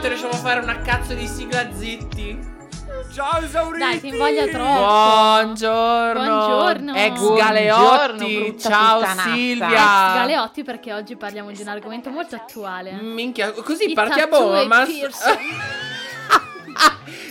quanto riusciamo a fare una cazzo di sigla zitti. Ciao esauriti! Dai, ti invoglia troppo. Buongiorno. Buongiorno. Ex Buongiorno, Galeotti. brutta Ciao puttanazza. Silvia. Ex Galeotti perché oggi parliamo di un argomento molto attuale. Minchia, così I partiamo. ma.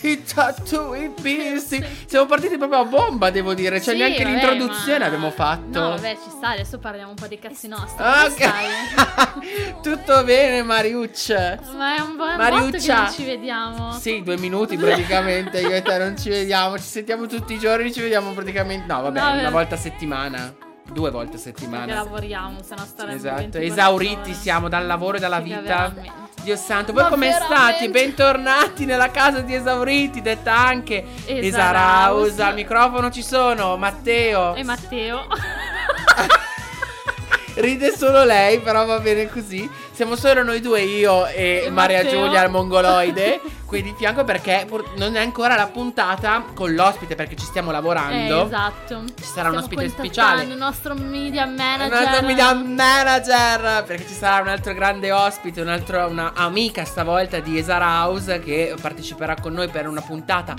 I tattoo, i piercing. Siamo partiti proprio a bomba, devo dire. Cioè, Sì, neanche vabbè, l'introduzione ma- abbiamo fatto. No, vabbè, ci sta, adesso parliamo un po' dei cazzi nostri. Ok. Tutto bene, Mariuccia. Ma è un po' Mariuccia. non ci vediamo. Sì, due minuti praticamente. Io e te non ci vediamo. Ci sentiamo tutti i giorni. Ci vediamo praticamente. No, vabbè, No, una vabbè. volta a settimana. Due volte a Perché settimana. lavoriamo, se no staremo Esatto, 24 esauriti siamo dal lavoro e dalla vita. veramente. Dio santo, voi Ma come veramente? stati? Bentornati nella casa di esauriti, detta anche Esaraus. Esaraus. Al microfono ci sono Matteo. E Matteo. Ride solo lei, però va bene così. Siamo solo noi due, io e, E Maria Matteo. Giulia, il mongoloide, qui di fianco perché non è ancora la puntata con l'ospite perché ci stiamo lavorando. Eh, esatto. Ci sarà un Stiamo ospite contattando speciale. Il nostro media Un manager. altro media manager perché ci sarà un altro grande ospite, un'altra una amica stavolta di Esar House che parteciperà con noi per una puntata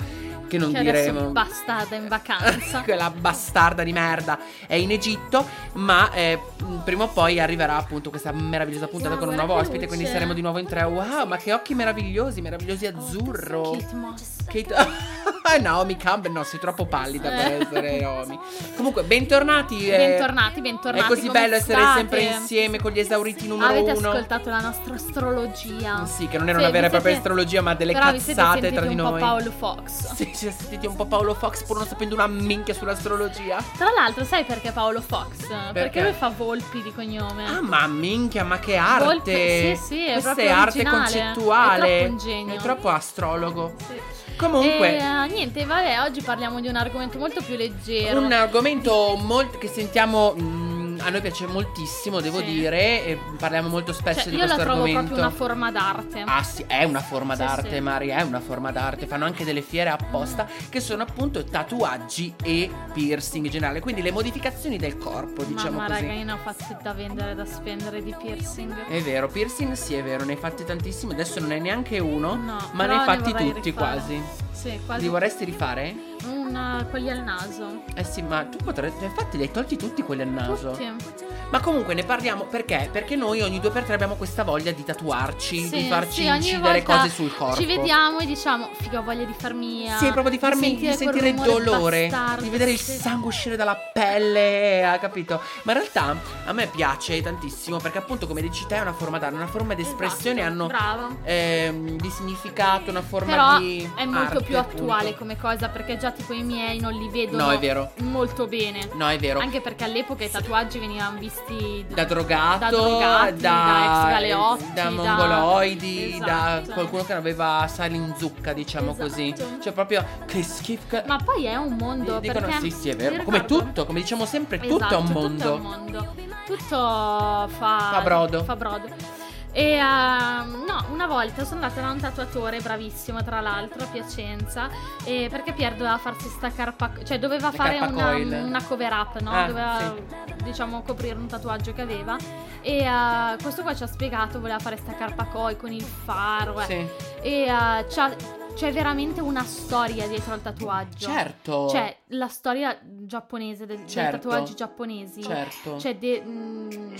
che non Che diremo. bastarda in vacanza. Quella bastarda di merda è in Egitto, ma eh, prima o poi arriverà appunto questa meravigliosa puntata Wow, con un nuovo ospite, quindi saremo di nuovo in tre. Wow, ma che occhi meravigliosi, meravigliosi azzurro. Kate Moss. Kate... Naomi Campbell, no, sei troppo pallida per Eh. essere Naomi. Comunque, bentornati. eh, Bentornati, bentornati. È così bello essere state? sempre insieme con gli esauriti numero Avete uno. ascoltato la nostra astrologia? Sì, che non era una vera e propria siete- astrologia, ma delle Però cazzate tra di un po' noi. Paolo Fox. Sì, ci siamo sentiti un po' Paolo Fox pur non sapendo una minchia sull'astrologia. Tra l'altro, sai perché Paolo Fox? Perché, lui fa Volpi di cognome. Ah, ma minchia, ma che arte! Volpe- sì, sì, è Questa è arte originale. concettuale. È troppo un genio. È troppo astrologo. Sì. Comunque, E, eh, niente, vabbè, oggi parliamo di un argomento molto più leggero. un argomento molto che sentiamo. Mm, a noi piace moltissimo, devo Sì. dire. E parliamo molto spesso Cioè, di io la questo trovo argomento. proprio una forma d'arte. Ah sì, è una forma Sì, d'arte, sì. Mari, è una forma d'arte. Fanno anche delle fiere apposta che sono appunto tatuaggi e piercing in generale. Quindi le modificazioni del corpo, diciamo Mamma così. raga, io ne ho fatti da vendere, da spendere di piercing. È vero, piercing sì, è vero, ne hai fatti tantissimi. Adesso non è neanche uno, No, ma ne hai fatti tutti rifare. quasi. Sì, quasi. Li vorresti rifare? Una, quelli al naso. Eh sì, ma tu potresti. Infatti, li hai tolti tutti quelli al naso. Tutti. Ma comunque ne parliamo perché? Perché noi ogni due per tre abbiamo questa voglia di tatuarci, Sì, di farci sì, incidere cose sul corpo. Ci vediamo e diciamo, figa, ho voglia di farmi. Sì, proprio di farmi di sentire il dolore, bastardo, di vedere il sì. sangue uscire dalla pelle, ha capito? Ma in realtà a me piace tantissimo perché appunto come dici te è una forma d'arte, una forma di espressione, Esatto, hanno ehm, di significato, una forma Però di è molto arte, più attuale appunto. come cosa perché già tipo i miei non li vedono No, molto bene. No, è vero. Anche perché all'epoca i tatuaggi venivano visti da drogato, da, drogati, da, ex galeotti, da mongoloidi, da Esatto. qualcuno che aveva sale in zucca, diciamo Esatto. così. Cioè proprio che schifo. che- Ma poi è un mondo Dicono perché sì, sì, è vero. come tutto, come diciamo sempre, tutto è Esatto, un mondo. Tutto è un mondo. Tutto fa, Fa brodo. Fa brodo. E ehm, no, una volta sono andata da un tatuatore bravissimo, tra l'altro, a Piacenza. e perché Pier doveva farsi sta carpa, cioè doveva La fare una, una cover up, no? Ah, doveva diciamo coprire un tatuaggio che aveva. E eh, questo qua ci ha spiegato, voleva fare sta carpa coil con il faro. eh. Sì. E eh, c'ha- c'è veramente una storia dietro al tatuaggio. Certo. Cioè, la storia giapponese, del- Certo. dei tatuaggi giapponesi. certo. Cioè, de- mh,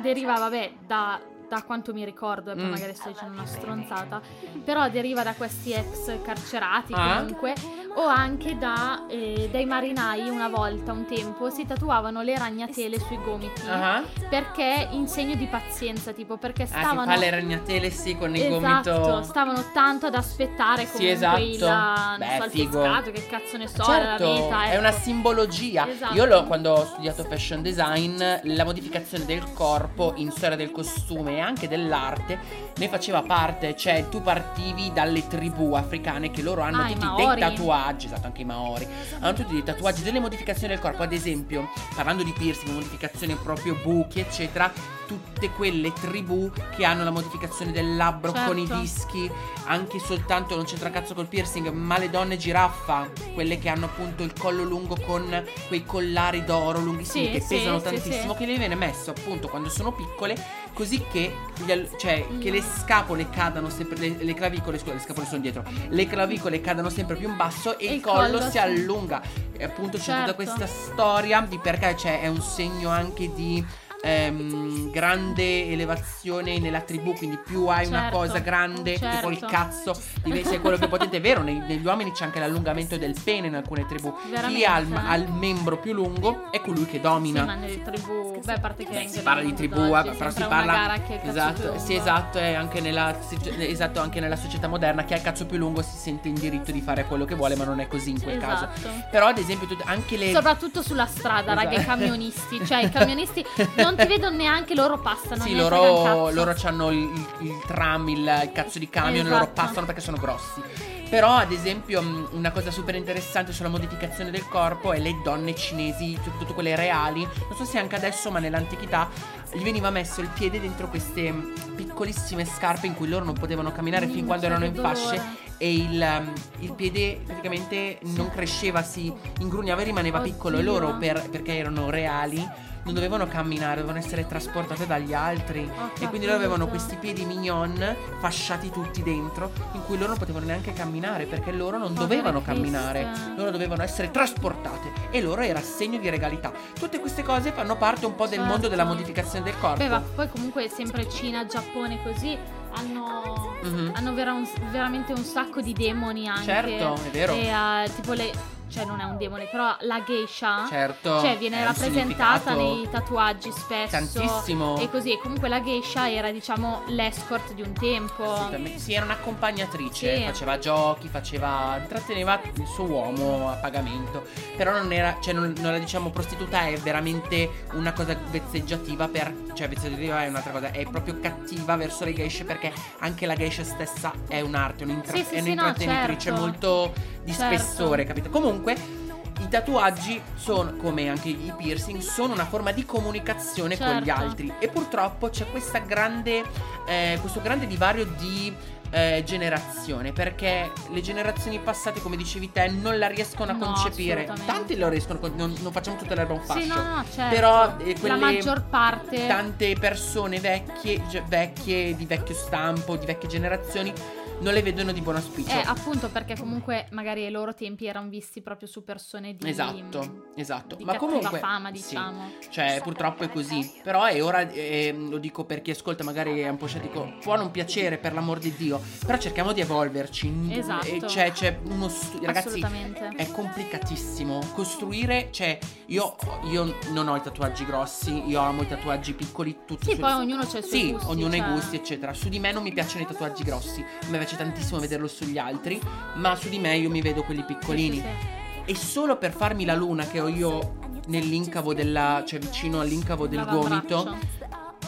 deriva, vabbè, da, da quanto mi ricordo, e poi Mm. magari sto dicendo una stronzata, però deriva da questi ex carcerati Ah. comunque, o anche da, eh, dai marinai una volta, un tempo, si tatuavano le ragnatele sui gomiti. Ah. Perché in segno di pazienza, tipo, perché Ah, si stavano... fa le ragnatele sì con il Esatto, gomito. stavano tanto ad aspettare Sì, comunque esatto. il, Beh, so, figo. pescato, che cazzo ne so, Certo, la vita. è ecco. una simbologia. Esatto. Io l'ho- quando ho studiato fashion design, la modificazione del corpo in storia del costume e anche dell'arte ne faceva parte, cioè tu partivi dalle tribù africane che loro hanno Ah, tutti dei tatuaggi, esatto, anche i Maori, hanno tutti dei tatuaggi, delle modificazioni del corpo, ad esempio, parlando di piercing, modificazioni proprio buchi, eccetera, tutte quelle tribù che hanno la modificazione del labbro con i Certo. dischi, anche soltanto non c'entra cazzo col piercing, ma le donne giraffa, quelle che hanno appunto il collo lungo con quei collari d'oro lunghissimi Sì, che sì, pesano sì, tantissimo, che le viene messo appunto quando sono piccole così che, gli cioè, che le scapole cadano sempre, le, le clavicole, scusa, le scapole sono dietro, le clavicole cadano sempre più in basso e, E il collo, collo, si allunga. E appunto c'è Certo. tutta questa storia di perché cioè, è un segno anche di ehm, grande elevazione nella tribù, quindi più hai una Certo, cosa grande, tipo il certo. cazzo, div- sei quello più potente. È vero, nei- negli uomini c'è anche l'allungamento del pene in alcune tribù. Chi ha il, ha il membro più lungo è colui che Sì, domina. ma nelle tribù. Beh, a parte che Beh, si parla di tribù, eh, oggi è però si una parla esatto, sì, esatto, e anche nella esatto, anche nella società moderna chi ha il cazzo più lungo si sente in diritto di fare quello che vuole, ma non è così in quel caso. Esatto. Però ad esempio anche le Soprattutto sulla strada, raga, i Esatto. camionisti. Cioè, i camionisti non ti vedono neanche, loro passano. Sì, loro, loro hanno il, il- il tram, il, il cazzo di camion, loro Esatto. passano perché sono grossi. Però, ad esempio, mh, una cosa super interessante sulla modificazione del corpo è le donne cinesi, soprattutto quelle reali. Non so se anche adesso, ma nell'antichità gli veniva messo il piede dentro queste mh, piccolissime scarpe in cui loro non potevano camminare fin Mm, quando erano in fasce. dolore. E il, um, il piede praticamente non cresceva, si ingrugnava e rimaneva piccolo. E Oddio. loro, per- perché erano reali, non dovevano camminare, dovevano essere trasportate dagli altri. Ho E quindi loro avevano questi piedi mignon fasciati tutti dentro, in cui loro non potevano neanche camminare perché loro non Povere dovevano camminare, loro dovevano essere trasportate e loro era segno di regalità. Tutte queste cose fanno parte un po' del Certo. mondo della modificazione del corpo. Beh, ma poi comunque sempre Cina, Giappone così hanno, Mhm. hanno vera- un- veramente un sacco di demoni anche. Certo, è vero. E, eh, tipo le... Cioè non è un demone, però la geisha... Certo. Cioè viene rappresentata nei tatuaggi spesso. Tantissimo. E così, e comunque la geisha era diciamo l'escort di un tempo. Sì, era un'accompagnatrice, Sì. faceva giochi, faceva. intratteneva il suo uomo a pagamento. Però non era. cioè, non, non la diciamo prostituta, è veramente una cosa vezzeggiativa per. cioè, vezzeggiativa è un'altra cosa, è proprio cattiva verso le geishe perché anche la geisha stessa è un'arte, un'intra- Sì, sì, è sì, no, un'intrattenitrice certo. molto di Certo. spessore, capito? Comunque. I tatuaggi sono, come anche i piercing, sono una forma di comunicazione con gli Certo. altri. E purtroppo c'è questa grande, eh, questo grande divario di eh, generazione. Perché le generazioni passate, come dicevi te, non la riescono a No, concepire. Tanti lo riescono, non, non facciamo tutta l'erba un fascio. Sì, no, no, certo. Però eh, la quelle maggior parte tante persone vecchie, vecchie, di vecchio stampo, di vecchie generazioni, non le vedono di buon auspicio. Eh, appunto perché comunque magari ai loro tempi erano visti proprio su persone di Esatto, esatto. di Ma comunque fama, sì. diciamo. Cioè, purtroppo è così. Però è ora, ehm, lo dico per chi ascolta, magari è un po' scettico, può non piacere, per l'amor di Dio. Però cerchiamo di evolverci. Esatto. E c'è, c'è uno studio. Ragazzi, è complicatissimo. Costruire, cioè, io, io non ho i tatuaggi grossi, io amo i tatuaggi piccoli, tutti. Sì, poi ognuno c'ha i suoi Sì, gusti, ognuno ha cioè. i gusti, eccetera. Su di me non mi piacciono i tatuaggi grossi. Me piace tantissimo vederlo sugli altri. Ma su di me io mi vedo quelli piccolini. E solo per farmi la luna che ho io nell'incavo della. cioè vicino all'incavo del gomito,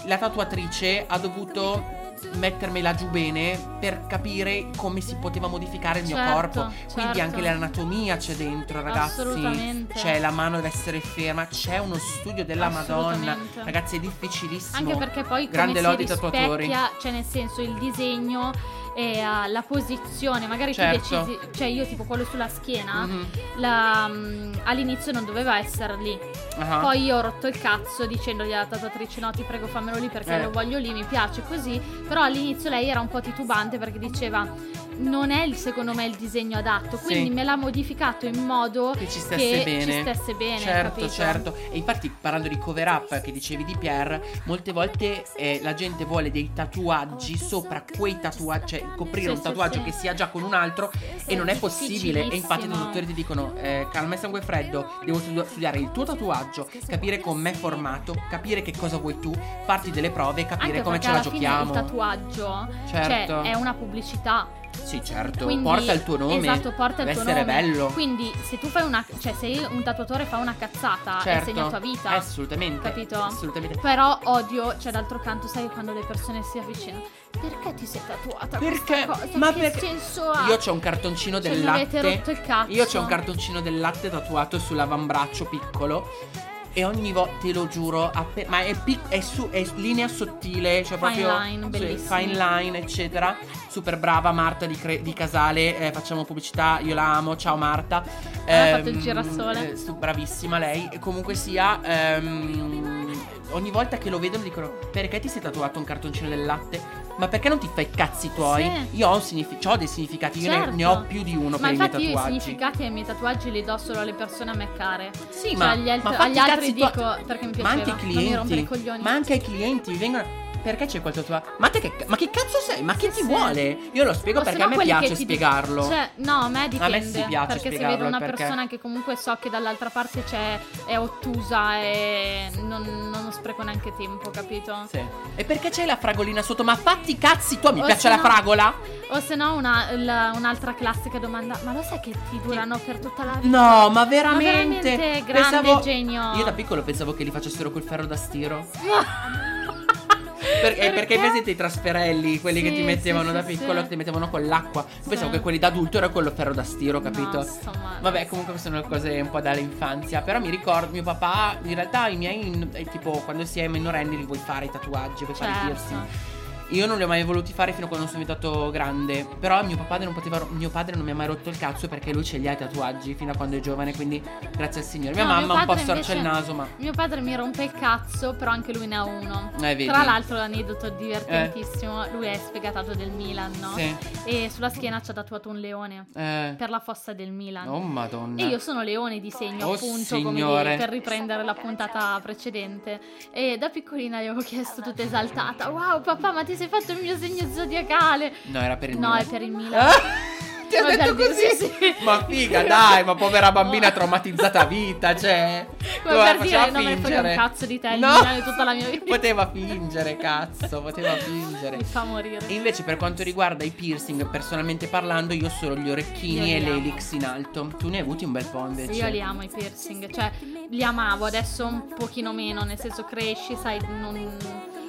la tatuatrice ha dovuto mettermela giù bene per capire come si poteva modificare il mio Certo, corpo. Quindi certo. anche l'anatomia c'è dentro, ragazzi. C'è la mano deve essere ferma, c'è uno studio della Madonna. Ragazzi, è difficilissimo. Anche perché poi Grande lode ai tatuatori. cioè nel senso il disegno e uh, la posizione, magari Certo. tu decisi, cioè io tipo quello sulla schiena, Mhm. la, mm, all'inizio non doveva essere lì. Ah. Poi io ho rotto il cazzo dicendogli alla tatuatrice no ti prego fammelo lì perché Eh. lo voglio lì, mi piace così. Però all'inizio lei era un po' titubante perché diceva non è il, secondo me il disegno adatto, quindi Sì. me l'ha modificato in modo che ci stesse che bene. ci stesse bene, Certo, capito? certo. E infatti, parlando di cover up che dicevi di Pierre, molte volte eh, la gente vuole dei tatuaggi sopra quei tatuaggi, cioè coprire Sì, un tatuaggio sì. che sia già con un altro e non è possibile. E infatti i dottori ti dicono: eh, calma e sangue freddo, devo studi- studiare il tuo tatuaggio, capire com'è formato, capire che cosa vuoi tu, farti delle prove capire Anche come ce la alla fine giochiamo. il tatuaggio Certo. cioè, è una pubblicità. Sì, certo. Quindi, porta il tuo nome. Esatto, porta il tuo essere nome. bello. Quindi se tu fai una cioè se un tatuatore fa una cazzata certo. è segna tua vita. Assolutamente. Capito? Assolutamente. Però odio, cioè d'altro canto, sai quando le persone si avvicinano. Perché ti sei tatuata? Perché? Ma che perché? senso ha? Io c'ho un cartoncino Cioè, del mi avete latte. rotto il cazzo. Io c'ho un cartoncino del latte tatuato sull'avambraccio piccolo. E ogni volta, te lo giuro, appe- ma è, pic- è, su- è linea sottile, cioè Fine proprio line, bellissimo. fine line, eccetera. Super brava Marta di, Cre- di Casale, eh, facciamo pubblicità, io la amo, ciao Marta. ha fatto il girasole. eh, bravissima lei. E comunque sia, ehm, ogni volta che lo vedono dicono perché ti sei tatuato un cartoncino del latte? Ma perché non ti fai i cazzi tuoi? Sì. Io ho, un signifi- ho dei significati, io ne- Certo. ne, ho più di uno Ma per i miei infatti io i tatuaggi. significati ai miei tatuaggi li do solo alle persone a me care. Sì, Cioè, ma, agli, alt- ma agli altri dico perché mi Ma piaceva. anche i Non mi rompere clienti, i coglioni. ma anche ai clienti vengono perché c'è quel tatuaggio? Ma te che, ma che cazzo sei? Ma che Sì, ti sì. vuole? Io lo spiego O perché a me piace spiegarlo. Cioè, no, a me dipende. A me sì piace perché se vedo una perché- persona che comunque so che dall'altra parte c'è è ottusa e non, non spreco neanche tempo, capito? Sì. E perché c'hai la fragolina sotto? Ma fatti cazzi tuoi, mi O piace la no- fragola? O se no una- la- un'altra classica domanda, ma lo sai che ti durano per tutta la vita? No, ma veramente. Ma veramente grande Pensavo- genio. Io da piccolo pensavo che li facessero col ferro da stiro. Perché, perché Perché? vedete i trasferelli, quelli che Sì, ti mettevano sì, da piccolo, che ti mettevano con l'acqua. Pensavo che quelli da adulto era quello ferro da stiro, capito? No, Vabbè, comunque sono cose un po' dall'infanzia. Però mi ricordo, mio papà, in realtà i miei, tipo, quando si è minorenni li vuoi fare i tatuaggi, vuoi fare i Certo. piercing. Io non li ho mai voluti fare fino a quando sono diventato grande. Però mio padre non poteva. Mio padre non mi ha mai rotto il cazzo perché lui ce li ha i tatuaggi fino a quando è giovane. Quindi grazie al Signore. Mia No, mio mamma un po' storce il naso, ma. Mio padre mi rompe il cazzo, però anche lui ne ha uno. Eh. Tra l'altro, l'aneddoto divertentissimo: lui è sfegatato del Milan, no? Sì. E sulla schiena ci ha tatuato un leone Eh. per la fossa del Milan. Oh madonna. E io sono leone di segno, Oh, appunto, come signore. dire, per riprendere la puntata precedente. E da piccolina gli avevo chiesto tutta esaltata: Wow, papà, ma ti sei fatto il mio segno zodiacale? No, era per il No, Milan. è per il Milan. Ah, Ti ha detto così? dire- sì, sì. Ma figa, dai, ma povera bambina traumatizzata a vita, cioè. Come Doveva- per dire, non me ne frega un fingere. cazzo di te, il No. Tutta la mia vita. Poteva fingere, cazzo, poteva fingere. Mi fa morire. E invece per quanto riguarda i piercing, personalmente parlando, io ho solo gli orecchini Io e l'elix in alto. Tu ne hai avuti un bel po' invece. Io li amo i piercing, cioè li amavo, adesso un pochino meno, nel senso cresci, sai, non...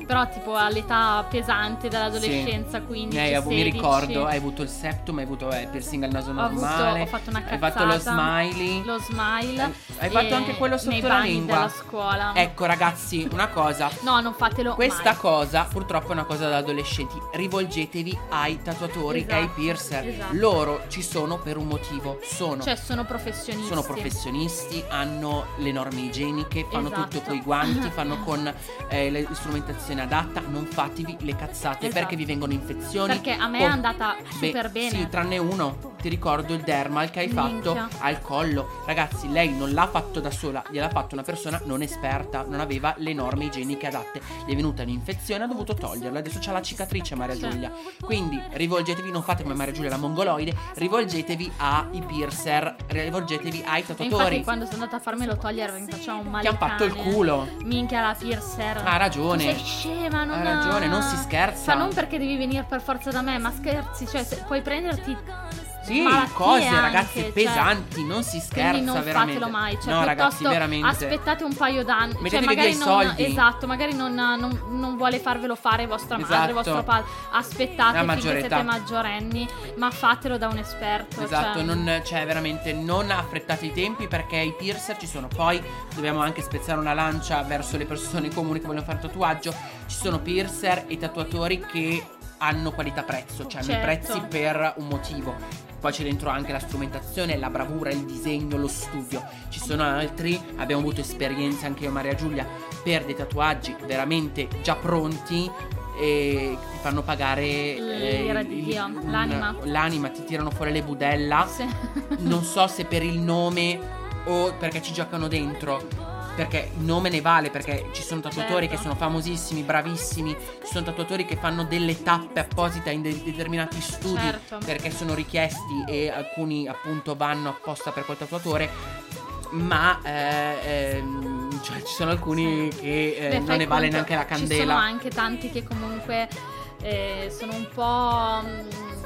però tipo all'età pesante dell'adolescenza, quindi hai avu- mi ricordo, hai avuto il septum, hai avuto eh, il piercing al naso ho, avuto, normale. ho fatto una Hai cazzata, fatto lo smiley. lo smile, Hai fatto anche quello sotto la lingua. della scuola. Ecco ragazzi, una cosa. No, non fatelo Questa mai. cosa purtroppo è una cosa da adolescenti. Rivolgetevi ai tatuatori e ai Esatto, piercer. esatto. Loro ci sono per un motivo. Sono. Cioè, sono professionisti. sono professionisti, hanno le norme igieniche, fanno Esatto. tutto con i guanti, fanno con eh, le- l'istrumentazione adatta. Non fatevi le cazzate Esatto. perché vi vengono infezioni. Perché a me Oh, è andata beh, super bene. Sì, tranne uno. Ti ricordo il dermal che hai fatto Minchia. al collo. Ragazzi, lei non l'ha fatto da sola, gliel'ha fatto una persona non esperta, non aveva le norme igieniche adatte. Gli è venuta un'infezione, ha dovuto toglierla. Adesso c'ha la cicatrice Maria Sì. Giulia. Quindi rivolgetevi, non fate come Maria Giulia la mongoloide, rivolgetevi ai piercer, rivolgetevi ai E infatti tatuatori quando sono andata a farmelo togliere mi faceva un male che hanno fatto il culo. Minchia la piercer. Ha ragione. Tu sei scema, non Ha ragione, non si scherza. Ma non perché devi venire per forza da me, ma scherzi, cioè puoi prenderti Sì, cose anche, ragazzi cioè, pesanti, non si scherza non veramente. fatelo mai, cioè no, ragazzi, veramente. aspettate un paio d'anni, cioè Mettetevi magari via i non soldi. esatto, magari non, non- non vuole farvelo fare vostra madre, Esatto. vostro padre. Aspettate La finché siete maggiorenni, ma fatelo da un esperto, Esatto, cioè, non, cioè veramente non affrettate i tempi perché i piercer ci sono. Poi dobbiamo anche spezzare una lancia verso le persone comuni che vogliono fare tatuaggio. Ci sono piercer e tatuatori che hanno qualità prezzo, cioè hanno i Certo. prezzi per un motivo. Poi c'è dentro anche la strumentazione, la bravura, il disegno, lo studio. Ci sono altri, abbiamo avuto esperienze anche io e Maria Giulia per dei tatuaggi veramente già pronti e ti fanno pagare L'ira di il- Dio, un- l'anima. l'anima, ti tirano fuori le budella. sì. Non so se per il nome o perché ci giocano dentro. Perché il nome ne vale, perché ci sono tatuatori Certo. che sono famosissimi, bravissimi. Ci sono tatuatori che fanno delle tappe apposite in de- determinati studi Certo. perché sono richiesti e alcuni appunto vanno apposta per quel tatuatore. Ma eh, ehm, cioè, ci sono alcuni che eh, Beh, non ne vale conto, neanche la Ci sono candela. anche tanti che comunque eh, sono un po'.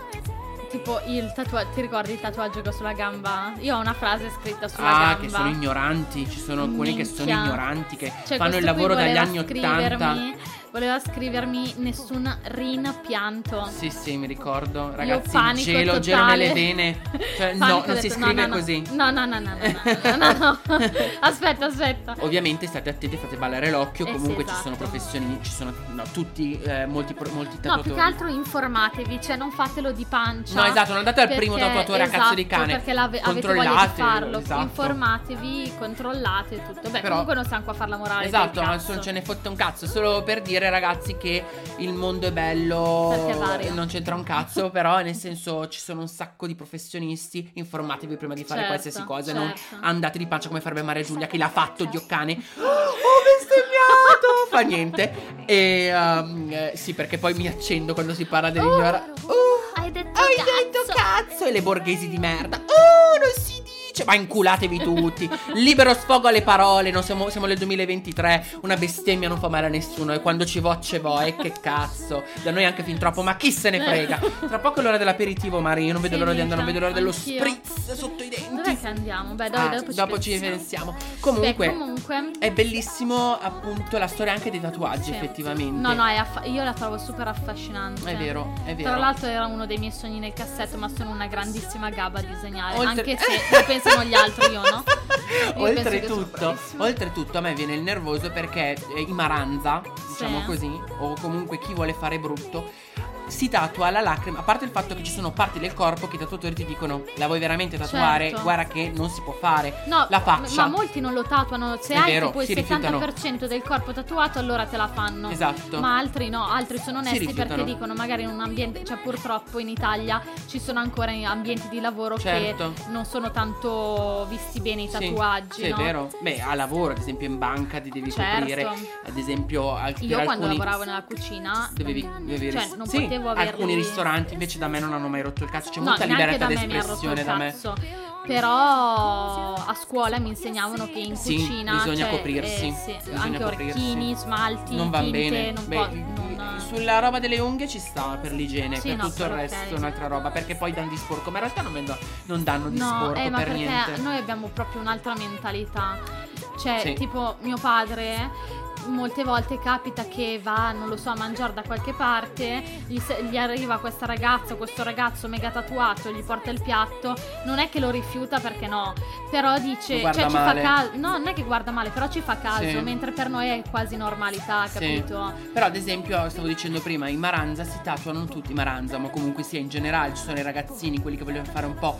Tipo il tatuaggio, ti ricordi il tatuaggio che ho sulla gamba? Io ho una frase scritta sulla Ah, gamba. che sono ignoranti. Ci sono alcuni che sono Minchia. ignoranti che Cioè, fanno il lavoro dagli anni 80. Voleva scrivermi nessun rimpianto. Sì, sì, mi ricordo. Ragazzi, panico gelo, gelo totale. nelle vene. Cioè, no, non si detto, scrive no, no, così. No, no, no, no, no, no, no, no. aspetta, aspetta. Ovviamente state attenti, fate ballare l'occhio. Eh sì, Comunque ci esatto. sono professioni, ci sono no, tutti, eh, molti, molti No, tatuatori. più che altro informatevi, cioè non fatelo di pancia. No, esatto, non andate al primo tatuatore a cazzo di esatto, cane. Perché l'ave- Controllatelo, farlo. esatto. Informatevi, controllate tutto. Beh, Però- comunque non stiamo qua a fare la morale. Esatto, non ce ne fotte un cazzo. Solo per dire, ragazzi, che il mondo è bello. È. Non c'entra un cazzo, però, nel senso, ci sono un sacco di professionisti. Informatevi prima di fare Certo, qualsiasi cosa. certo. Non andate di pancia come farebbe Maria Giulia, che l'ha fatto, Dio cane. Oh, bestemmiato! Fa niente. E um, eh, sì, perché poi mi accendo quando si parla dell'ignora. Uh, Hai detto hai cazzo. detto cazzo! E le borghesi di merda. Oh, non si dice. Ma inculatevi tutti. Libero sfogo alle parole. Non siamo, siamo nel 2023. Una bestemmia non fa male a nessuno. E quando ci vo, ce vo. E che cazzo. Da noi anche fin troppo. Ma chi se ne frega? Tra poco è l'ora dell'aperitivo, Mari. Io non vedo Sì, l'ora di andare. Non vedo l'ora dello Anch'io. spritz sotto i denti. Dov'è che andiamo? Beh, dai, Ah, dopo ci dopo ci pensiamo. Comunque. Beh, comunque È bellissimo appunto la storia anche dei tatuaggi, Sì. effettivamente. No, no, è affa- io la trovo super affascinante. È vero, è vero. Tra l'altro era uno dei miei sogni nel cassetto, ma sono una grandissima gabba a disegnare. Oltre- Anche se lo pensano gli altri, io no. Io oltretutto, oltretutto a me viene il nervoso perché eh, i maranza, diciamo Sì. così, o comunque chi vuole fare brutto, si tatua la lacrima, a parte il fatto che ci sono parti del corpo che i tatuatori ti dicono la vuoi veramente tatuare, Certo. guarda che non si può fare. No, la faccia. ma molti non lo tatuano. Se È hai vero, tipo il si rifiutano. 70% del corpo tatuato, allora te la fanno. Esatto. Ma altri no, altri sono onesti perché dicono magari in un ambiente, cioè purtroppo in Italia ci sono ancora ambienti di lavoro Certo. che non sono tanto visti bene i Sì, tatuaggi. Sì, no? è vero. Beh, a lavoro, ad esempio in banca ti devi Certo. coprire. Ad esempio, al- Io quando alcuni lavoravo nella cucina Dovevi, non- dovevi cioè, non sì, potevo averli alcuni ristoranti invece da me non hanno mai rotto il cazzo. C'è no, molta libertà d'espressione da me. Però a scuola mi insegnavano che in Sì, cucina bisogna cioè, coprirsi, eh, sì, bisogna anche coprirsi. orecchini, smalti, non va tinte, bene. non Beh, po- non- sulla roba delle unghie ci sta per l'igiene, Sì, per no, tutto il resto ok. è un'altra roba. Perché poi danno di sporco. Ma in realtà non, vedo- non danno di No, sporco eh, per niente. noi abbiamo proprio un'altra mentalità. Cioè, Sì. tipo mio padre molte volte capita che va, non lo so, a mangiare da qualche parte, gli, gli arriva questa ragazza, questo ragazzo mega tatuato, gli porta il piatto, non è che lo rifiuta perché no, però dice, cioè ci male. fa caso, no, non è che guarda male, però ci fa caso, Sì. mentre per noi è quasi normalità, Sì. capito? Però ad esempio stavo dicendo prima I Maranza si tatuano tutti Maranza Ma comunque sia in generale Ci sono i ragazzini Quelli che vogliono fare un po'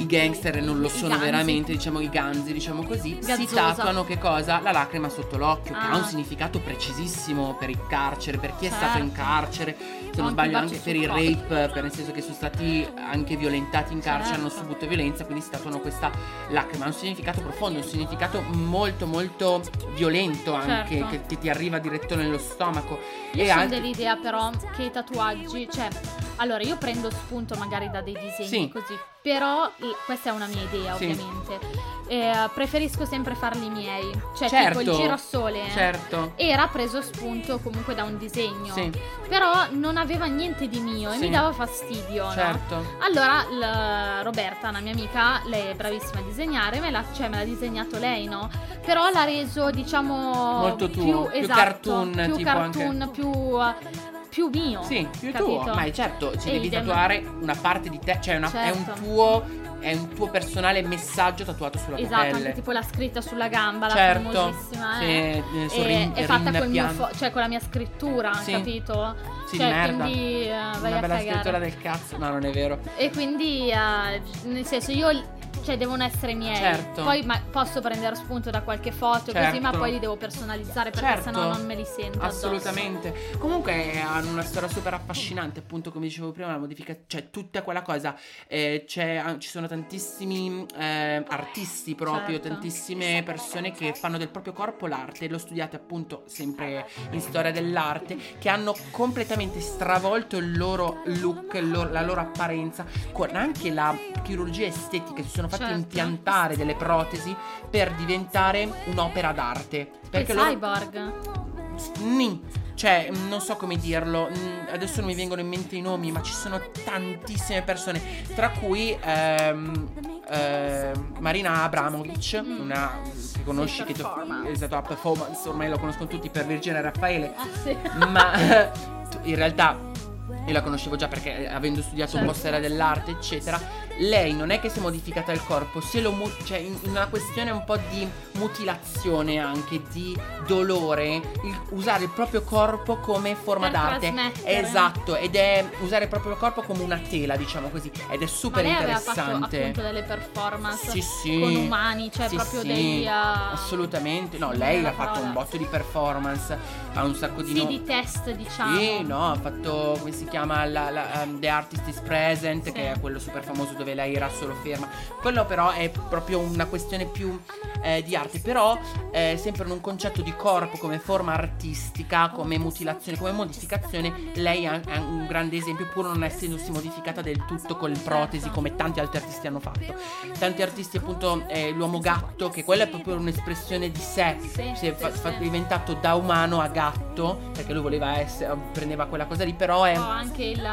i gangster e non lo sono ganzi. veramente, diciamo i ganzi, diciamo così, si Gazzosa. tatuano che cosa? La lacrima sotto l'occhio, che Ah. ha un significato precisissimo per il carcere, per chi è stato in Certo. carcere, se non Anche sbaglio anche per il rape, per nel senso che sono stati anche violentati in carcere, hanno Certo. subito violenza, quindi si tatuano questa lacrima, ha un significato profondo, un significato molto molto violento anche, Certo. che ti, ti arriva diretto nello stomaco. Io e sono altri- dell'idea però che i tatuaggi, cioè, allora io prendo spunto magari da dei disegni Sì. così, però questa è una mia idea Sì. ovviamente. Eh, preferisco sempre farli miei, cioè Certo, tipo il girasole Certo. era preso spunto comunque da un disegno, Sì, però non aveva niente di mio e mi dava fastidio, no? certo. Allora la- Roberta, una mia amica, lei è bravissima a disegnare, me l'ha, cioè, me l'ha disegnato lei, no? Però l'ha reso, diciamo, Molto tuo, più, più esatto, cartoon, più cartoon, più, più mio. Sì, più capito? tuo. Ma certo, ci devi Idem. tatuare una parte di te, cioè una- è un Certo. tuo è un tuo personale messaggio tatuato sulla tua Esatto, pelle. anche tipo la scritta sulla gamba, la certo. famosissima, Sì, eh. eh, E- rin- è fatta rinpianto. fo- cioè con la mia scrittura, Sì. capito? Sì, cioè, merda. quindi eh, vai Una a bella cagare. scrittura del cazzo. No, non è vero. E quindi, eh, nel senso, io. Cioè, devono essere miei. Certo. Poi ma- posso prendere spunto da qualche foto, così, ma Certo. poi li devo personalizzare perché Certo. sennò non me li sento. addosso. Assolutamente. Comunque hanno una storia super affascinante, appunto, come dicevo prima, la modifica, cioè tutta quella cosa. eh, c'è- ah, ci sono tantissimi eh, artisti proprio, Certo. tantissime persone che fanno del proprio corpo l'arte. Lo studiate appunto sempre in storia dell'arte, che hanno completamente stravolto il loro look, il loro- la loro apparenza, con anche la chirurgia estetica. Si sono Certo. impiantare delle protesi per diventare un'opera d'arte. Perché loro cyborg. Sni. cioè, non so come dirlo, adesso non mi vengono in mente i nomi, ma ci sono tantissime persone, tra cui ehm, eh, Marina Abramovic, Mm. una che conosci, che Performance. esatto, a performance, ormai lo conoscono tutti per Virginia Raffaele, Ah, sì. ma in realtà io la conoscevo già perché eh, avendo studiato un po' Certo. storia dell'arte, eccetera, lei non è che si è modificata il corpo, se lo mu- cioè in, in una questione un po' di mutilazione anche, di dolore, il- usare il proprio corpo come forma Per d'arte. Esatto, ed è usare il proprio corpo come una tela, diciamo così, ed è Ma super lei aveva fatto interessante. appunto delle performance Sì, sì. con umani, cioè Sì, proprio sì, dei... uh, assolutamente. No, lei ha fatto un botto di performance, ha un sacco di Sì, no- di test, diciamo. Sì, no, ha fatto come si chiama la, la, um, The Artist is Present, che è quello super famoso dove lei era solo ferma. Quello però è proprio una questione più eh, di arte, però eh, sempre in un concetto di corpo come forma artistica, come mutilazione, come modificazione, lei è un grande esempio pur non essendosi modificata del tutto con protesi come tanti altri artisti hanno fatto. Tanti artisti appunto eh, l'uomo gatto, che quella è proprio un'espressione di sé, si è fa- diventato da umano a gatto, perché lui voleva essere, prendeva quella cosa lì, però è... Anche il,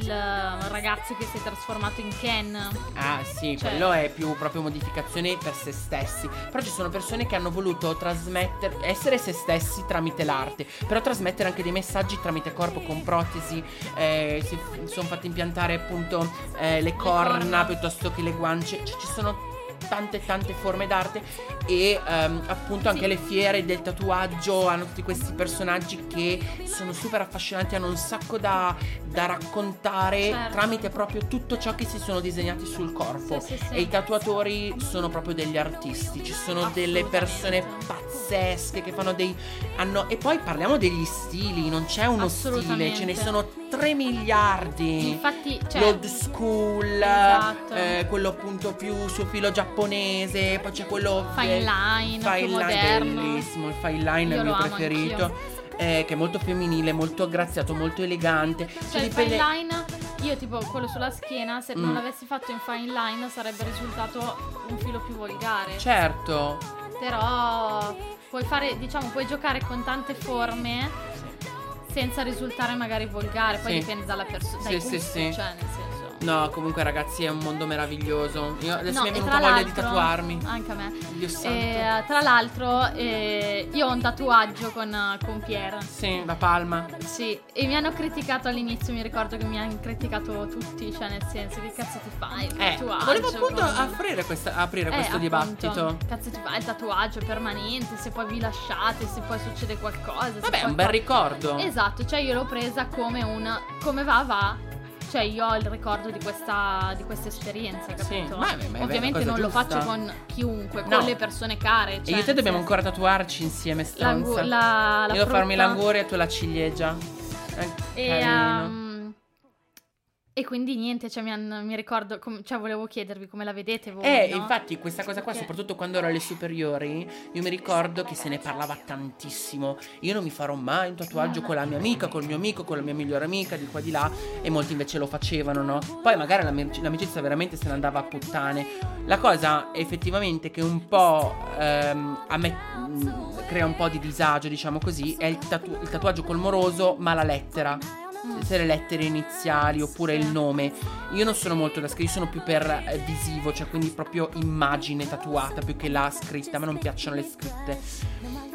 il ragazzo che si è trasformato in Ken. Ah sì, Cioè- quello è più proprio modificazione per se stessi. Però ci sono persone che hanno voluto trasmettere, essere se stessi tramite l'arte, però trasmettere anche dei messaggi tramite corpo con protesi. eh, si sono fatti impiantare appunto eh, le, corna, corna. piuttosto che le guance. Cioè, ci sono tante tante forme d'arte e ehm, appunto anche Sì. le fiere del tatuaggio hanno tutti questi personaggi che sono super affascinanti, hanno un sacco da, da raccontare Certo. tramite proprio tutto ciò che si sono disegnati sul corpo. Sì, sì. E i tatuatori sono proprio degli artisti, ci sono delle persone pazzesche che fanno dei... Hanno, e poi parliamo degli stili, non c'è uno stile, ce ne sono 3 miliardi. Infatti, cioè, L'old school, Esatto. eh, quello appunto più sul filo giapponese, poi c'è quello Fine line, fine line moderno. bellissimo, il fine line è Io il lo mio preferito. eh, che è molto femminile, molto aggraziato, molto elegante. Cioè, il dipende- fine line, io tipo quello sulla schiena, se Mm. non l'avessi fatto in fine line sarebbe risultato un filo più volgare. Certo. Però puoi fare, diciamo, puoi giocare con tante forme senza risultare magari volgare. Poi Sì. dipende dalla persona. Sì, sì, sì. Cioè. No, comunque ragazzi è un mondo meraviglioso. Io adesso No, mi è venuta voglia di tatuarmi. Anche a me. Dio santo. E, tra l'altro, eh, io ho un tatuaggio con, con Pierre. Sì, la palma. Sì, e mi hanno criticato all'inizio, mi ricordo che mi hanno criticato tutti, cioè nel senso che cazzo ti fai il Eh, tatuaggio? volevo appunto aprire, questa- aprire Eh, questo appunto, dibattito. Cazzo ti fai il tatuaggio permanente, se poi vi lasciate, se poi succede qualcosa. Vabbè, è un bel ricordo. Esatto, cioè io l'ho presa come un come va va. Cioè io ho il ricordo di questa, di questa esperienza, Sì, capito? ma è- ma una Ovviamente non lo giusta. faccio con chiunque, No. con le persone care. e cioè, io e te nel dobbiamo ancora tatuarci insieme, L'angu- stronza. la, la io devo farmi l'anguria e tu la ciliegia. Eh, E, um, e quindi niente, cioè mi, han- mi ricordo, com- cioè volevo chiedervi come la vedete voi. Eh, no? infatti questa cosa qua, Perché- soprattutto quando ero alle superiori, io mi ricordo che se ne parlava tantissimo. Io non mi farò mai un tatuaggio con la mia amica, col mio amico, con la mia migliore amica, di qua di là, e molti invece lo facevano, no? Poi magari l'amic- l'amicizia veramente se ne andava a puttane. La cosa effettivamente che un po' ehm, a me mh, crea un po' di disagio, diciamo così, è il, tatu- il tatuaggio col moroso, ma la lettera. Mm. Se le lettere iniziali oppure il nome. Io non sono molto da scrivere, sono più per eh, visivo, cioè quindi proprio immagine tatuata più che la scritta. A me non piacciono le scritte.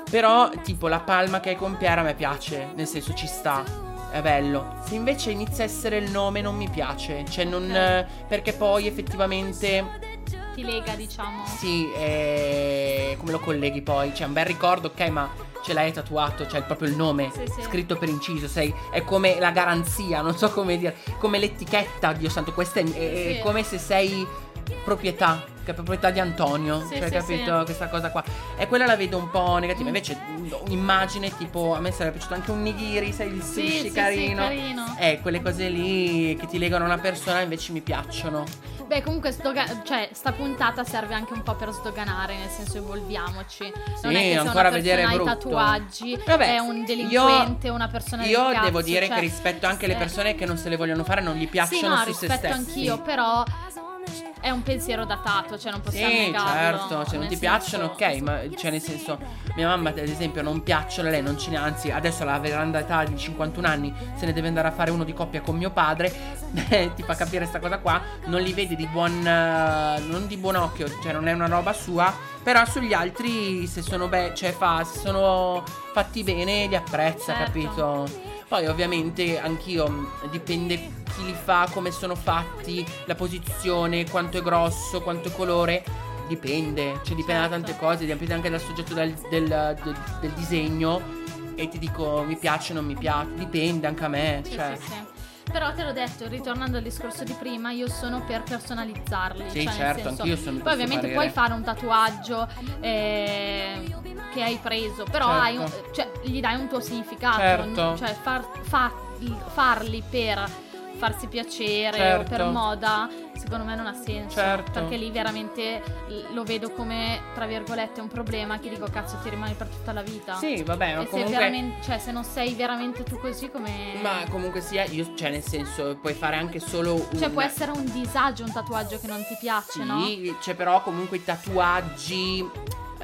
Però, tipo, la palma che hai con Piera a me piace, nel senso ci sta. È bello. Se invece inizia a essere il nome, non mi piace. Cioè, non. Ok. eh, perché poi effettivamente. Ti lega, diciamo. Sì, eh, come lo colleghi poi? Cioè, un bel ricordo, ok, ma ce l'hai tatuato, c'è proprio il nome Sì, sì. scritto per inciso. Sei, è come la garanzia, non so come dire, come l'etichetta, Dio santo, questa è, è- è come se sei proprietà, che è proprietà di Antonio, Sì, cioè, sì, capito? sì. Questa cosa qua. E quella la vedo un po' negativa. Mm. Invece, un'immagine tipo, a me sarebbe piaciuto anche un nigiri, sai, il Sì, sushi carino. carino. Eh, quelle cose lì che ti legano a una persona invece mi piacciono. Beh, comunque sdoga- cioè, sta puntata serve anche un po' per sdoganare, nel senso evolviamoci. non Sì, è che se ancora una persona ha i tatuaggi Vabbè, è un delinquente, una persona Io cazzo, devo dire cioè, che rispetto anche le persone che non se le vogliono fare, non gli piacciono Sì, no, su se rispetto stessi. anch'io, però è un pensiero datato, cioè non possiamo Sì, negarlo, certo, se non ti piacciono, senso- ok, ma cioè nel senso, mia mamma ad esempio non piacciono, lei non ce ne anzi, adesso alla veranda età di 51 anni se ne deve andare a fare uno di coppia con mio padre, eh, ti fa capire sta cosa qua, non li vedi di buon, eh, non di buon occhio, cioè non è una roba sua, però sugli altri se sono, be- cioè fa, se sono fatti bene li apprezza, Certo. capito? Poi ovviamente anch'io mh, dipende chi li fa, come sono fatti, la posizione, quanto è grosso, quanto è colore. Dipende, cioè dipende da Certo. tante cose, dipende anche dal soggetto del, del- del- del disegno. E ti dico mi piace o non mi piace, dipende anche a me. Sì, cioè. sì, sì. Però te l'ho detto, ritornando al discorso di prima, io sono per personalizzarli. Sì, cioè, certo, senso- anch'io sono Poi ovviamente parere. puoi fare un tatuaggio eh, che hai preso, però Certo. hai un- cioè, gli dai un tuo significato. Certo. Cioè far- fa- farli per farsi piacere Certo. o per moda, secondo me non ha senso. Certo. Perché lì veramente lo vedo come, tra virgolette, un problema che dico, cazzo, ti rimani per tutta la vita. Sì, vabbè, ma E se comunque. veramente, cioè, se non sei veramente tu così come. Ma comunque sia, io, cioè nel senso, puoi fare anche solo un. Cioè, può essere un disagio un tatuaggio che non ti piace, no? Sì, cioè però comunque i tatuaggi,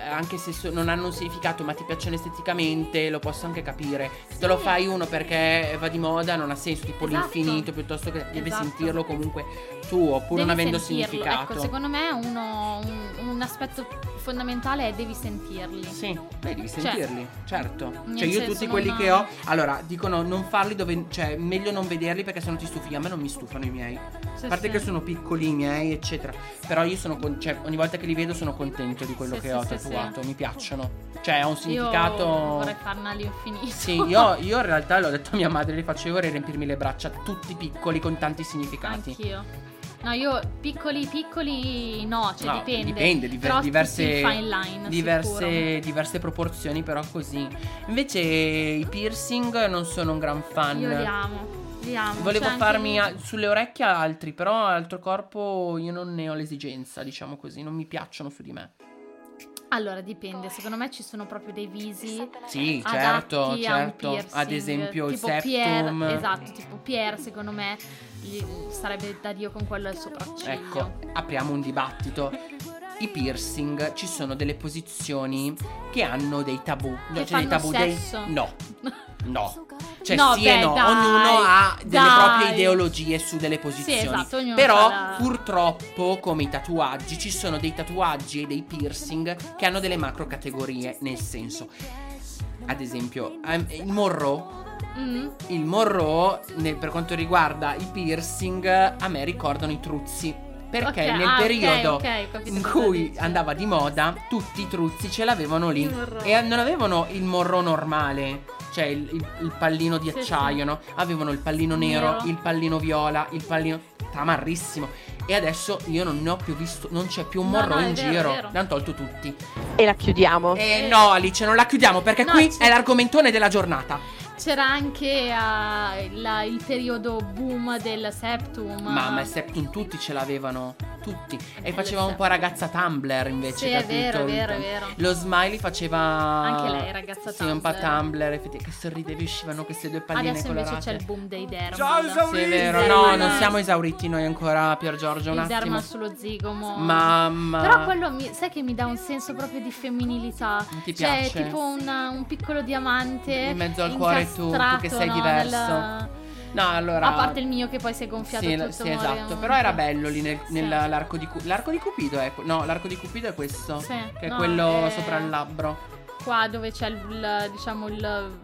anche se so- non hanno un significato ma ti piacciono esteticamente, lo posso anche capire. Se te lo Sì. fai uno perché va di moda non ha senso, tipo Esatto. l'infinito, piuttosto che devi Esatto. sentirlo comunque tuo, pur non Devi avendo sentirlo. significato. Ecco, secondo me uno, un, un aspetto fondamentale è devi sentirli. Sì, beh, devi Cioè, sentirli, certo. nel Cioè, io tutti quelli che ho. Allora, dicono non farli dove. Cioè, meglio non vederli perché sennò ti stufi. A me non mi stufano i miei. Sì, A parte sì. che sono piccoli i miei, eccetera. Però io sono. con- cioè, ogni volta che li vedo sono contento di quello Sì, che ho tatuato. Mi piacciono. Cioè, ha un Io significato. vorrei farne all'infinito. Sì, io, io in realtà l'ho detto a mia madre, li facevo riempirmi le braccia tutti piccoli con tanti significati. Anch'io. No, io piccoli, piccoli no, cioè No, dipende. dipende, diver- Però diverse, fine line, diverse, diverse proporzioni, però così. Invece i piercing non sono un gran fan. Io li amo. Li amo. Volevo Cioè, anche farmi lì- a- sulle orecchie altri, però altro corpo io non ne ho l'esigenza, diciamo così, non mi piacciono su di me. Allora, dipende. Secondo me ci sono proprio dei visi Sì, certo, certo. Ad esempio il tipo septum. Pierre, esatto, tipo Pierre, secondo me sarebbe da Dio con quello al sopracciglio. Ecco, apriamo un dibattito. I piercing ci sono delle posizioni che hanno dei tabù. Che cioè dei tabù dei. No. No. Cioè, No, sì beh, e no, dai, ognuno ha delle dai. proprie ideologie su delle posizioni. esatto, ognuno Però, la- purtroppo, come i tatuaggi, ci sono dei tatuaggi e dei piercing che hanno delle macro categorie. Nel senso, ad esempio, ehm, il morro. Mm, Il morro, nel- per quanto riguarda i piercing, a me ricordano i truzzi. Perché Ok, nel ah, periodo ok, ho capito in cui andava di moda, tutti i truzzi ce l'avevano lì. E non avevano il morro normale, cioè il, il- il pallino di Sì, acciaio, sì. no? Avevano il pallino nero, Nero. il pallino viola, il pallino tamarrissimo. E adesso io non ne ho più visto, non c'è più un No, morro no, in vero, giro. è vero. L'hanno tolto tutti. E la chiudiamo. E no, Alice, non la chiudiamo perché No, qui c'è- è l'argomentone della giornata. C'era anche eh, la- il periodo boom del septum. Mamma, il Septum tutti ce l'avevano. Tutti. E faceva un po' ragazza Tumblr invece. Sì, è capito? vero, è vero, è vero. Lo smiley faceva. Anche lei, ragazza Sì, un po' Tumblr. Tumblr. Che sorridevi, uscivano queste due palline Adesso invece colorate. c'è il boom dei dermal. Sì, è vero. No, non siamo esauriti noi ancora, Pier Giorgio. Un il attimo. dermal sullo zigomo. Mamma. Però quello mi, sai che mi dà un senso proprio di femminilità. Non ti cioè, piace? tipo una- un piccolo diamante. In mezzo al cuore tu, tu che sei no, diverso. nel- No, allora. A parte il mio che poi si è gonfiato Sì, tutto. sì, esatto. un- Però era bello lì nel, Sì. nell'arco di Cupido. L'arco di Cupido è. No, l'arco di Cupido è questo. Sì, Che è no, quello è- sopra il labbro. Qua dove c'è il, il- diciamo il.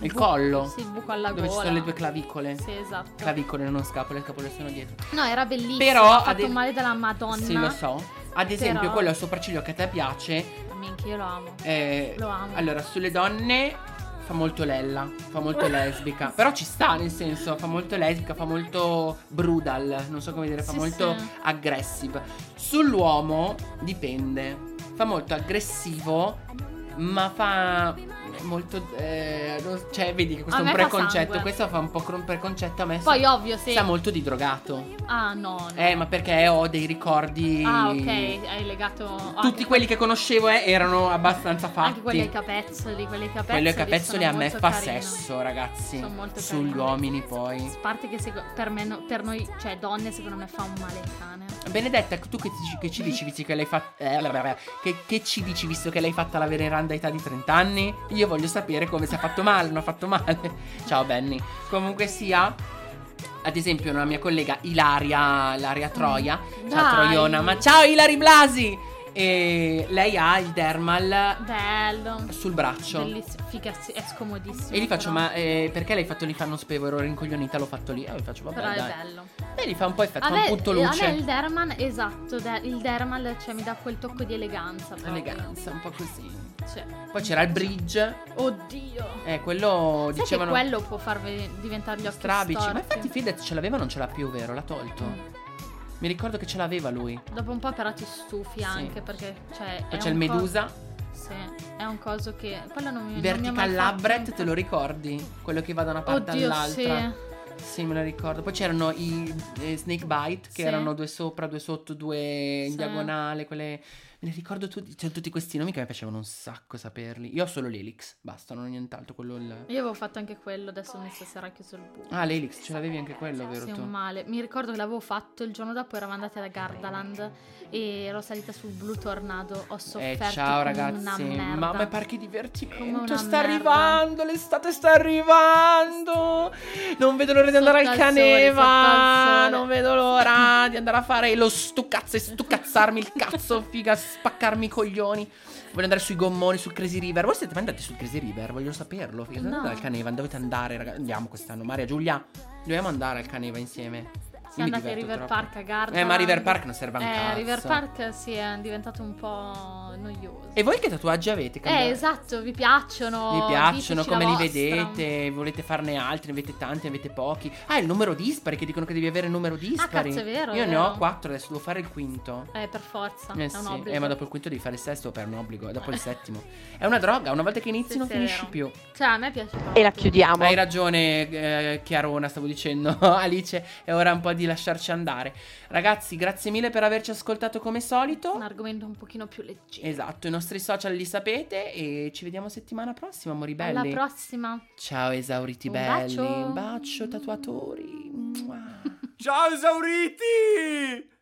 Il bu- collo. Sì, il buco alla Dove ci gola. sono le due clavicole. Sì, esatto. Clavicole, non scapole, le scapole sono dietro. No, era bellissimo. Però, ha fatto ad male dalla Madonna. Sì, lo so. Ad esempio, Però- quello sopracciglio che a te piace. Minchia, io lo amo. eh, Lo amo. Allora, sulle donne fa molto lella, fa molto lesbica. Però ci sta, nel senso, fa molto lesbica, fa molto brutal. Non so come dire, fa Sì, molto sì. aggressive. Sull'uomo dipende. Fa molto aggressivo, ma fa. Molto. eh, cioè, vedi che questo è un preconcetto. sangue. Questo fa un po' un preconcetto a me. Poi sa, ovvio se sa molto di drogato. Ah, no, no. Eh, ma perché ho dei ricordi. Ah, ok, hai legato Tutti anche- quelli che conoscevo eh, erano abbastanza fatti. Anche quelli ai capezzoli, quelli ai capezzoli. Quello ai capezzoli a me fa sesso, ragazzi. Sono molto Sugli uomini poi. A parte che seco- per, me, no- per noi, cioè donne, secondo me fa un male il cane. Benedetta, tu che, ci- che ci dici visto che l'hai fatta. Eh, che, che ci dici visto che l'hai fatta la veneranda età di 30 anni? Io voglio sapere come si è fatto male, non ha fatto male. Ciao Benny. Comunque sia. Ad esempio, una mia collega Ilaria, Ilaria Troia, ciao. Troiona, ma ciao Ilari Blasi! E lei ha il dermal Bello. sul braccio. Bellissimo. Figa, è scomodissimo. E gli faccio, però. ma eh, perché l'hai fatto lì fa non sapevo, ero rincoglionita, l'ho fatto lì. E gli faccio, vabbè, Però è dai. bello. E gli fa un po' effetto, A fa un me, punto a luce. me il Derman, esatto, il Dermal cioè, mi dà quel tocco di eleganza. proprio. Eleganza, un po' così. Cioè, Poi c'era il bridge. oddio. Eh, quello Sai dicevano che quello può farvi diventare gli occhi strabici. Ma storti? infatti Fidesz ce l'aveva o non ce l'ha più, vero? L'ha tolto. Mm. Mi ricordo che ce l'aveva lui. Dopo un po' però ti stufi anche perché cioè, Poi c'è il co- Medusa. Sì, è un coso che quello non mi ha Vertical Labret, te lo ricordi? Quello che va da una parte Oddio, all'altra. sì. Sì, me lo ricordo. Poi c'erano i eh, Snake Bite, che Sì. erano due sopra, due sotto, due in Sì. diagonale. Quelle. Me ne ricordo tutti. C'erano tutti questi nomi che mi piacevano un sacco saperli. Io ho solo l'Elix, basta, non ho nient'altro. Quello il... Io avevo fatto anche quello, adesso mi si sarà chiuso il buco. Ah, l'Elix, ce l'avevi anche quello, vero Sì, un male. Mi ricordo che l'avevo fatto il giorno dopo eravamo andati alla Gardaland e ero salita sul Blue Tornado. Ho Eh, sofferto ciao come ragazzi, una merda. mamma e parchi divertimento. Sta merda. arrivando, l'estate sta arrivando. Non vedo l'ora di andare al al caneva. al. Non vedo l'ora di andare a fare lo stucazzo e stucazzarmi il cazzo, figa, spaccarmi i coglioni. Voglio andare sui gommoni, sul Crazy River. Voi siete mai andati sul Crazy River? Voglio saperlo. Figa, No. andate al caneva, dovete andare, ragazzi. Andiamo quest'anno. Maria Giulia, dobbiamo andare al caneva insieme. Io Siamo mi andati a River troppo. Park a Gardaland. Eh, ma River Park non serve a un Eh, cazzo. River Park sì, è diventato un po' noioso. E voi che tatuaggi avete? Eh, Cambiate? esatto, vi piacciono? Vi piacciono, come li vostra. vedete? Volete farne altri? Ne avete tanti, ne avete pochi? Ah, il numero dispari, che dicono che devi avere il numero dispari. Ah, cazzo, è vero, Io è ne vero. ho quattro, adesso devo fare il quinto. Eh, per forza, Eh è sì, un obbligo. eh, ma dopo il quinto devi fare il sesto per un obbligo, dopo il settimo. È una droga, una volta che inizi Sì, non finisci vero. più. Cioè, a me piace proprio. E la chiudiamo. Hai ragione, eh, Chiarona, stavo dicendo, Alice, è ora un po' di lasciarci andare. Ragazzi, grazie mille per averci ascoltato come solito. Un argomento un pochino più leggero. Esatto, i nostri social li sapete e ci vediamo settimana prossima, amori belli. Alla prossima. Ciao esauriti Un belli. bacio. Un bacio tatuatori. Ciao esauriti!